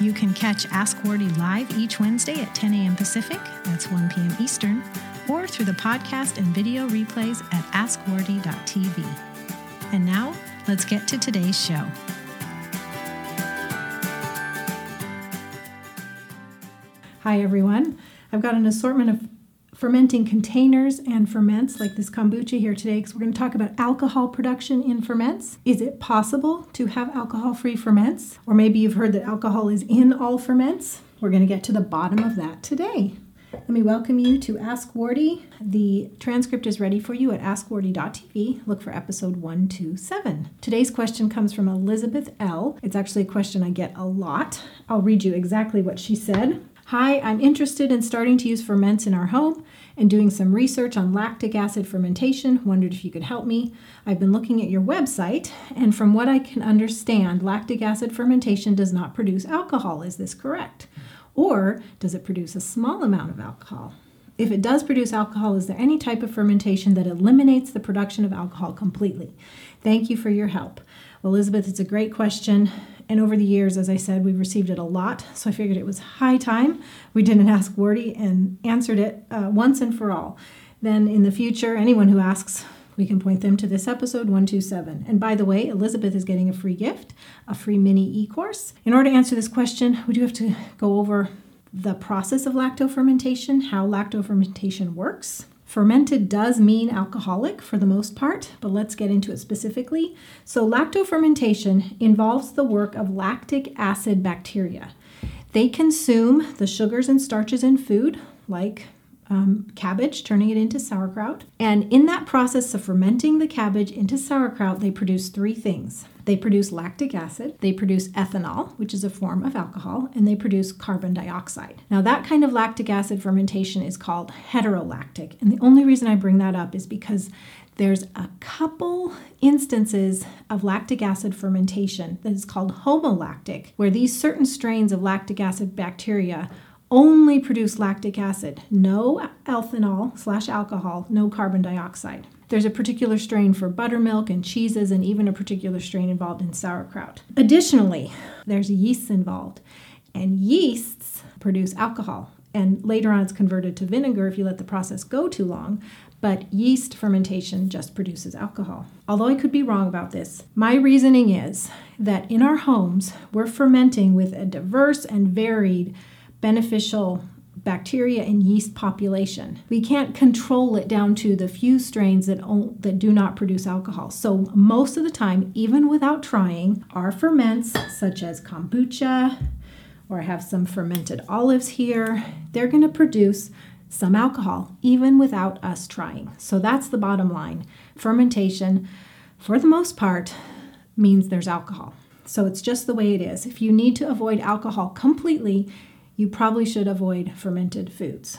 You can catch Ask Wardee live each Wednesday at 10 a.m. Pacific, that's 1 p.m. Eastern, or through the podcast and video replays at askwardee.tv. And now, let's get to today's show. Hi, everyone. I've got an assortment of fermenting containers and ferments like this kombucha here today because we're going to talk about alcohol production in ferments. Is it possible to have alcohol free ferments? Or maybe you've heard that alcohol is in all ferments. We're going to get to the bottom of that today. Let me welcome you to Ask Wardee. The transcript is ready for you at askwardee.tv. Look for episode 127. Today's question comes from Elizabeth L. It's actually a question I get a lot. I'll read you exactly what she said. Hi, I'm interested in starting to use ferments in our home and doing some research on lactic acid fermentation. Wondered if you could help me. I've been looking at your website, and from what I can understand, lactic acid fermentation does not produce alcohol. Is this correct? Or does it produce a small amount of alcohol? If it does produce alcohol, is there any type of fermentation that eliminates the production of alcohol completely? Thank you for your help. Elizabeth, it's a great question. And over the years, as I said, we've received it a lot. So I figured it was high time we didn't Ask Wardee and answered it uh, once and for all. Then in the future, anyone who asks, we can point them to this episode 127. And by the way, Elizabeth is getting a free gift, a free mini e course. In order to answer this question, we do have to go over the process of lactofermentation, how lactofermentation works, Fermented does mean alcoholic for the most part, but let's get into it specifically. So, lactofermentation involves the work of lactic acid bacteria. They consume the sugars and starches in food, like um, cabbage, turning it into sauerkraut. And in that process of fermenting the cabbage into sauerkraut, they produce three things they produce lactic acid, they produce ethanol, which is a form of alcohol, and they produce carbon dioxide. Now, that kind of lactic acid fermentation is called heterolactic. And the only reason I bring that up is because there's a couple instances of lactic acid fermentation that is called homolactic, where these certain strains of lactic acid bacteria only produce lactic acid, no ethanol slash alcohol, no carbon dioxide. There's a particular strain for buttermilk and cheeses, and even a particular strain involved in sauerkraut. Additionally, there's yeasts involved, and yeasts produce alcohol. And later on, it's converted to vinegar if you let the process go too long. But yeast fermentation just produces alcohol. Although I could be wrong about this, my reasoning is that in our homes, we're fermenting with a diverse and varied beneficial bacteria and yeast population. We can't control it down to the few strains that, that do not produce alcohol. So, most of the time, even without trying, our ferments, such as kombucha, or I have some fermented olives here, they're going to produce some alcohol, even without us trying. So, that's the bottom line. Fermentation, for the most part, means there's alcohol. So, it's just the way it is. If you need to avoid alcohol completely, you probably should avoid fermented foods.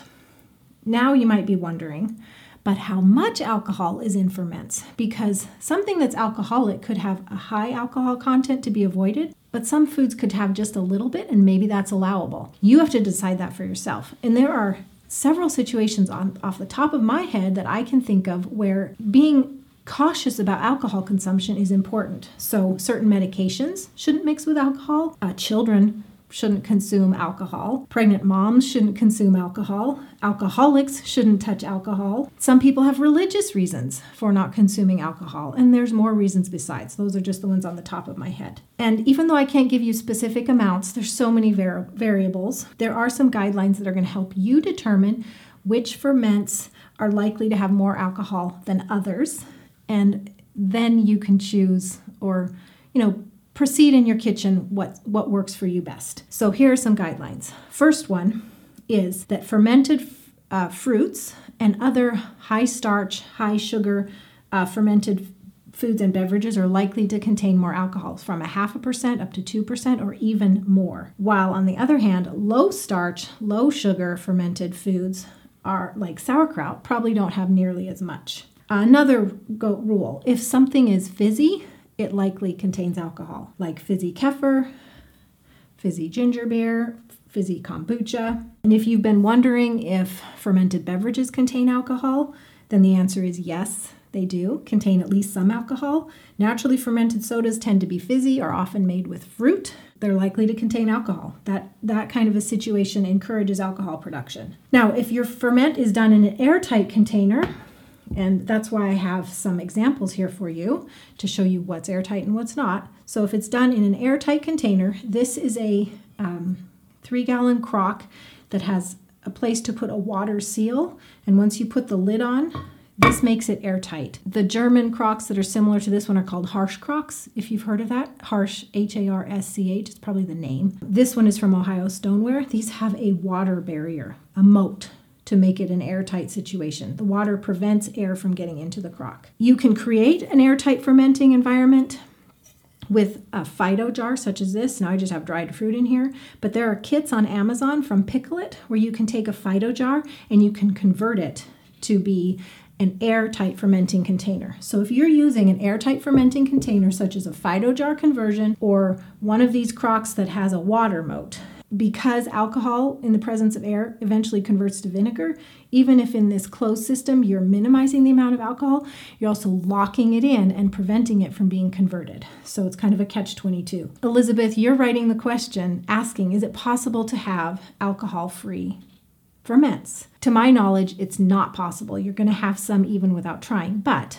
Now you might be wondering, but how much alcohol is in ferments? Because something that's alcoholic could have a high alcohol content to be avoided, but some foods could have just a little bit, and maybe that's allowable. You have to decide that for yourself. And there are several situations on off the top of my head that I can think of where being cautious about alcohol consumption is important. So, certain medications shouldn't mix with alcohol. Uh, children shouldn't consume alcohol. Pregnant moms shouldn't consume alcohol. Alcoholics shouldn't touch alcohol. Some people have religious reasons for not consuming alcohol, and there's more reasons besides. Those are just the ones on the top of my head. And even though I can't give you specific amounts, there's so many var- variables. There are some guidelines that are going to help you determine which ferments are likely to have more alcohol than others, and then you can choose or you know proceed in your kitchen what, what works for you best. So here are some guidelines. First one is that fermented uh, fruits and other high starch, high sugar uh, fermented foods and beverages are likely to contain more alcohol, from a half a percent up to 2% or even more. While on the other hand, low starch, low sugar fermented foods are like sauerkraut probably don't have nearly as much. Another go- rule if something is fizzy, it likely contains alcohol, like fizzy kefir, fizzy ginger beer, fizzy kombucha. And if you've been wondering if fermented beverages contain alcohol, then the answer is yes, they do contain at least some alcohol. Naturally fermented sodas tend to be fizzy, are often made with fruit. They're likely to contain alcohol. That that kind of a situation encourages alcohol production. Now, if your ferment is done in an airtight container, and that's why I have some examples here for you to show you what's airtight and what's not. So if it's done in an airtight container, this is a um, three gallon crock that has a place to put a water seal. And once you put the lid on, this makes it airtight. The German crocks that are similar to this one are called Harsch crocks, if you've heard of that. Harsch, H A R S C H, is probably the name. This one is from Ohio Stoneware. These have a water barrier, a moat to make it an airtight situation. The water prevents air from getting into the crock. You can create an airtight fermenting environment with a Fido jar such as this. Now I just have dried fruit in here, but there are kits on Amazon from Pickl-It where you can take a Fido jar and you can convert it to be an airtight fermenting container. So if you're using an airtight fermenting container such as a Fido jar conversion or one of these crocks that has a water moat, because alcohol in the presence of air eventually converts to vinegar, even if in this closed system you're minimizing the amount of alcohol, you're also locking it in and preventing it from being converted. So it's kind of a catch 22. Elizabeth, you're writing the question asking, is it possible to have alcohol free ferments. To my knowledge, it's not possible. You're going to have some even without trying. But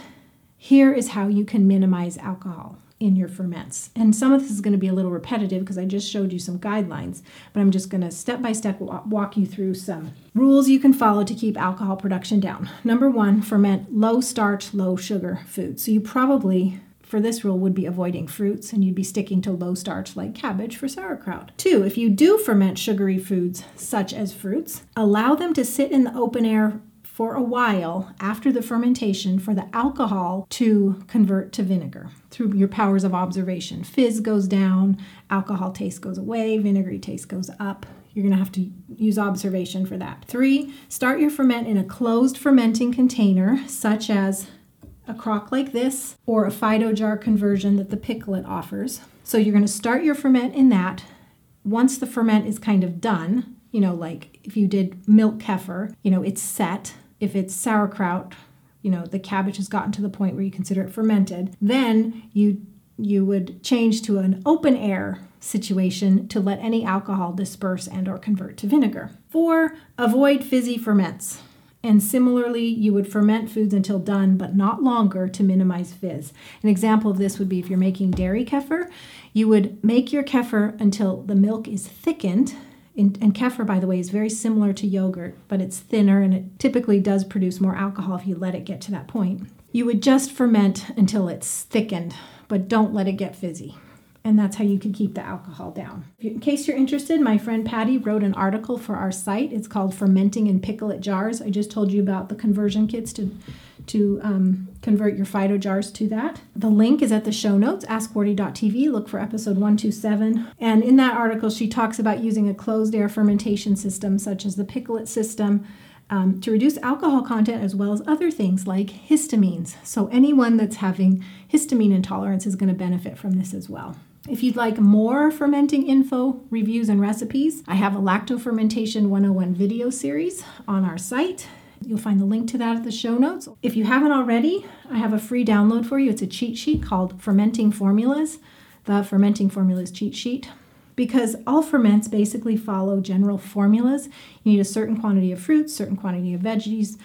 here is how you can minimize alcohol in your ferments. And some of this is going to be a little repetitive because I just showed you some guidelines, but I'm just going to step by step walk you through some rules you can follow to keep alcohol production down. Number one, ferment low starch, low sugar foods. So you probably for this rule would be avoiding fruits and you'd be sticking to low starch like cabbage for sauerkraut. Two, if you do ferment sugary foods such as fruits, allow them to sit in the open air for a while after the fermentation for the alcohol to convert to vinegar through your powers of observation. Fizz goes down, alcohol taste goes away, vinegary taste goes up. You're going to have to use observation for that. Three, start your ferment in a closed fermenting container, such as a crock like this or a Fido jar conversion that the Pickl-It offers. So you're going to start your ferment in that. Once the ferment is kind of done, you know, like if you did milk kefir, you know, it's set. If it's sauerkraut, you know, the cabbage has gotten to the point where you consider it fermented, then you you would change to an open air situation to let any alcohol disperse and or convert to vinegar. 4. Avoid fizzy ferments. And similarly, you would ferment foods until done, but not longer to minimize fizz. An example of this would be if you're making dairy kefir, you would make your kefir until the milk is thickened. And, and kefir, by the way, is very similar to yogurt, but it's thinner and it typically does produce more alcohol if you let it get to that point. You would just ferment until it's thickened, but don't let it get fizzy and that's how you can keep the alcohol down. In case you're interested, my friend Patty wrote an article for our site. It's called Fermenting in It Jars. I just told you about the conversion kits to to um, convert your Fido jars to that. The link is at the show notes, askwardee.tv. Look for episode 127. And in that article, she talks about using a closed air fermentation system, such as the Pickl-It system, um, to reduce alcohol content as well as other things like histamines. So, anyone that's having histamine intolerance is going to benefit from this as well. If you'd like more fermenting info, reviews, and recipes, I have a Lacto Fermentation 101 video series on our site. You'll find the link to that at the show notes. If you haven't already, I have a free download for you. It's a cheat sheet called Fermenting Formulas, the Fermenting Formulas cheat sheet. Because all ferments basically follow general formulas. You need a certain quantity of fruits, certain quantity of veggies.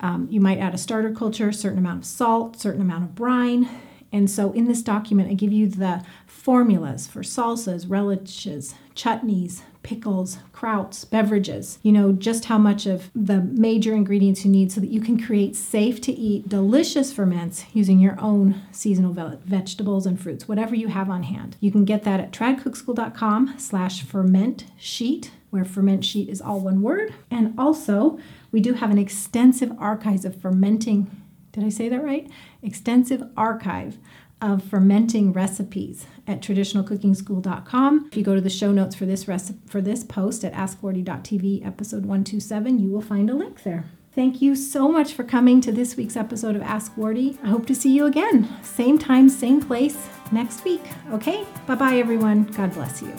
Um, you might add a starter culture, certain amount of salt, certain amount of brine. And so in this document, I give you the formulas for salsas, relishes, chutneys, pickles, krauts, beverages. You know just how much of the major ingredients you need so that you can create safe to eat, delicious ferments using your own seasonal vegetables and fruits, whatever you have on hand. You can get that at tradcookschool.com slash ferment sheet where ferment sheet is all one word. And also, we do have an extensive archives of fermenting did I say that right? Extensive archive of fermenting recipes at traditionalcookingschool.com. If you go to the show notes for this recipe, for this post at askwardee.tv episode 127, you will find a link there. Thank you so much for coming to this week's episode of Ask Wardee. I hope to see you again, same time, same place next week. Okay? Bye-bye everyone. God bless you.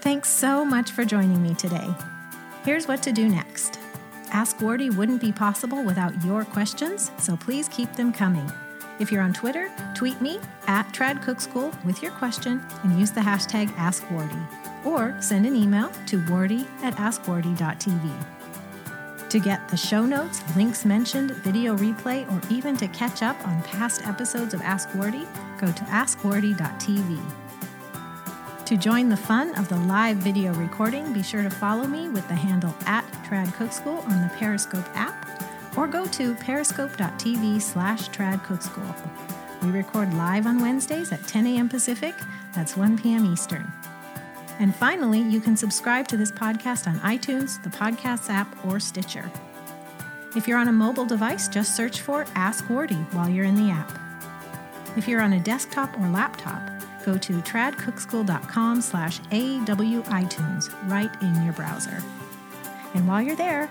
Thanks so much for joining me today. Here's what to do next. Ask Wardee wouldn't be possible without your questions, so please keep them coming. If you're on Twitter, tweet me at Trad Cook School with your question and use the hashtag AskWardee. Or send an email to wardee at askwardee.tv. To get the show notes, links mentioned, video replay, or even to catch up on past episodes of Ask Wardee, go to askwardee.tv. To join the fun of the live video recording, be sure to follow me with the handle at Trad Cook School on the Periscope app or go to periscope.tv slash tradcookschool. We record live on Wednesdays at 10 a.m. Pacific, that's 1 p.m. Eastern. And finally, you can subscribe to this podcast on iTunes, the Podcasts app, or Stitcher. If you're on a mobile device, just search for Ask Wardee while you're in the app. If you're on a desktop or laptop, go to tradcookschool.com slash awitunes right in your browser. And while you're there,